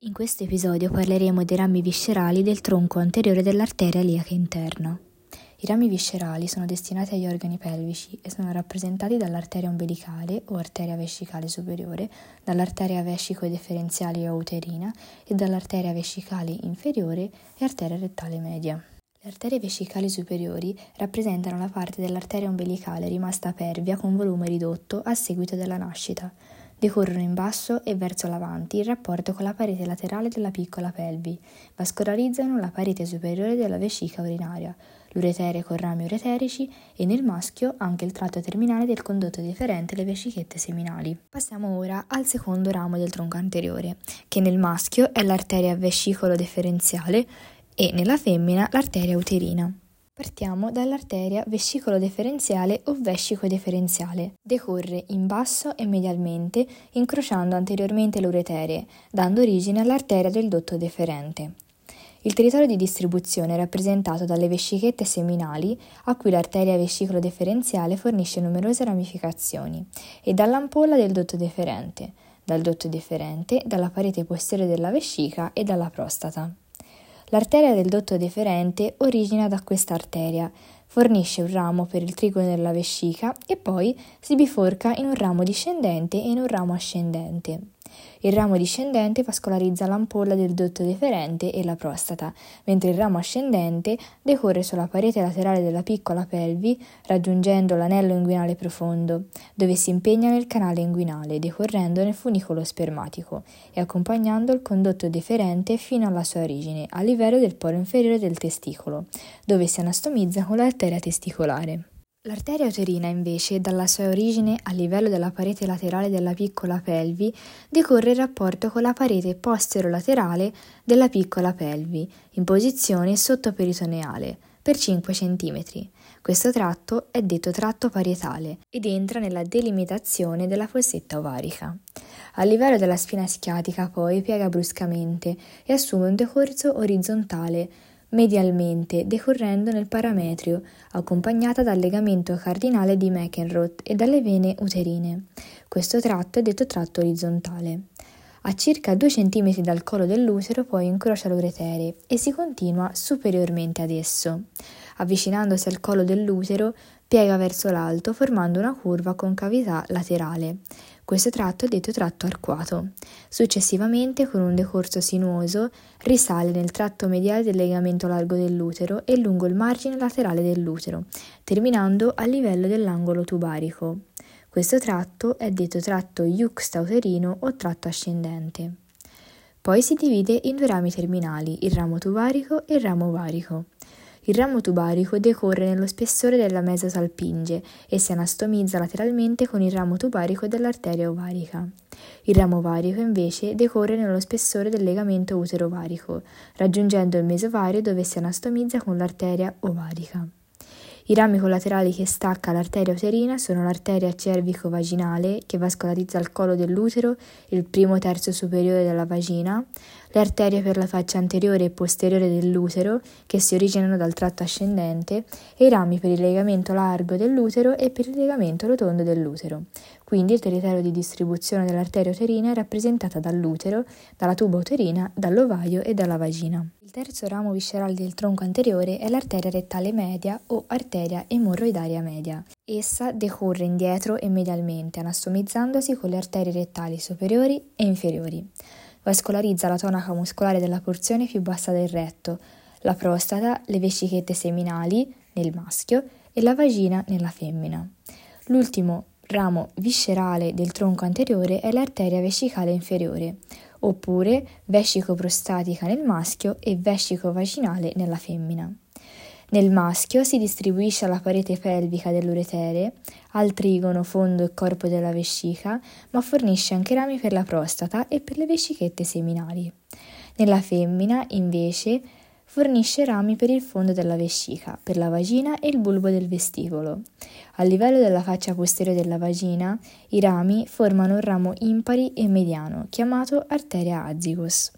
In questo episodio parleremo dei rami viscerali del tronco anteriore dell'arteria iliaca interna. I rami viscerali sono destinati agli organi pelvici e sono rappresentati dall'arteria ombelicale o arteria vescicale superiore, dall'arteria vescico-deferenziale o uterina e dall'arteria vescicale inferiore e arteria rettale media. Le arterie vescicali superiori rappresentano la parte dell'arteria ombelicale rimasta pervia con volume ridotto a seguito della nascita decorrono in basso e verso l'avanti in rapporto con la parete laterale della piccola pelvi, vascolarizzano la parete superiore della vescica urinaria, l'uretere con rami ureterici e nel maschio anche il tratto terminale del condotto deferente e le vescichette seminali. Passiamo ora al secondo ramo del tronco anteriore, che nel maschio è l'arteria vescicolo deferenziale e nella femmina l'arteria uterina. Partiamo dall'arteria vescicolo-deferenziale o vescico-deferenziale. Decorre in basso e medialmente, incrociando anteriormente le uretere, dando origine all'arteria del dotto deferente. Il territorio di distribuzione è rappresentato dalle vescichette seminali, a cui l'arteria vescicolo-deferenziale fornisce numerose ramificazioni, e dall'ampolla del dotto deferente, dal dotto deferente, dalla parete posteriore della vescica e dalla prostata. L'arteria del dotto deferente origina da questa arteria, fornisce un ramo per il trigono della vescica e poi si biforca in un ramo discendente e in un ramo ascendente. Il ramo discendente vascolarizza l'ampolla del dotto deferente e la prostata, mentre il ramo ascendente decorre sulla parete laterale della piccola pelvi, raggiungendo l'anello inguinale profondo, dove si impegna nel canale inguinale, decorrendo nel funicolo spermatico e accompagnando il condotto deferente fino alla sua origine, a livello del polo inferiore del testicolo, dove si anastomizza con l'arteria testicolare. L'arteria uterina, invece, dalla sua origine a livello della parete laterale della piccola pelvi, decorre in rapporto con la parete posterolaterale della piccola pelvi, in posizione sottoperitoneale, per 5 cm. Questo tratto è detto tratto parietale ed entra nella delimitazione della fossetta ovarica. A livello della spina schiatica, poi, piega bruscamente e assume un decorso orizzontale medialmente decorrendo nel parametrio, accompagnata dal legamento cardinale di McEnroth e dalle vene uterine. Questo tratto è detto tratto orizzontale. A circa 2 cm dal collo dell'utero poi incrocia l'uretere e si continua superiormente ad esso. Avvicinandosi al collo dell'utero, piega verso l'alto formando una curva con cavità laterale. Questo tratto è detto tratto arcuato. Successivamente, con un decorso sinuoso, risale nel tratto mediale del legamento largo dell'utero e lungo il margine laterale dell'utero, terminando a livello dell'angolo tubarico. Questo tratto è detto tratto iuxtauterino o tratto ascendente. Poi si divide in due rami terminali, il ramo tubarico e il ramo ovarico. Il ramo tubarico decorre nello spessore della mesosalpinge e si anastomizza lateralmente con il ramo tubarico dell'arteria ovarica. Il ramo ovarico invece decorre nello spessore del legamento utero-ovarico, raggiungendo il mesovario dove si anastomizza con l'arteria ovarica. I rami collaterali che stacca l'arteria uterina sono l'arteria cervico-vaginale che vascolarizza il collo dell'utero il primo terzo superiore della vagina, le arterie per la faccia anteriore e posteriore dell'utero che si originano dal tratto ascendente e i rami per il legamento largo dell'utero e per il legamento rotondo dell'utero. Quindi il territorio di distribuzione dell'arteria uterina è rappresentata dall'utero, dalla tuba uterina, dall'ovaio e dalla vagina. Il terzo ramo viscerale del tronco anteriore è l'arteria rettale media o arteria emorroidaria media. Essa decorre indietro e medialmente, anastomizzandosi con le arterie rettali superiori e inferiori vascolarizza la tonaca muscolare della porzione più bassa del retto, la prostata, le vescichette seminali nel maschio e la vagina nella femmina. L'ultimo ramo viscerale del tronco anteriore è l'arteria vescicale inferiore, oppure vescico-prostatica nel maschio e vescico-vaginale nella femmina. Nel maschio si distribuisce alla parete pelvica dell'uretere, al trigono, fondo e corpo della vescica, ma fornisce anche rami per la prostata e per le vescichette seminali. Nella femmina, invece, fornisce rami per il fondo della vescica, per la vagina e il bulbo del vesticolo. A livello della faccia posteriore della vagina, i rami formano un ramo impari e mediano, chiamato arteria azygos.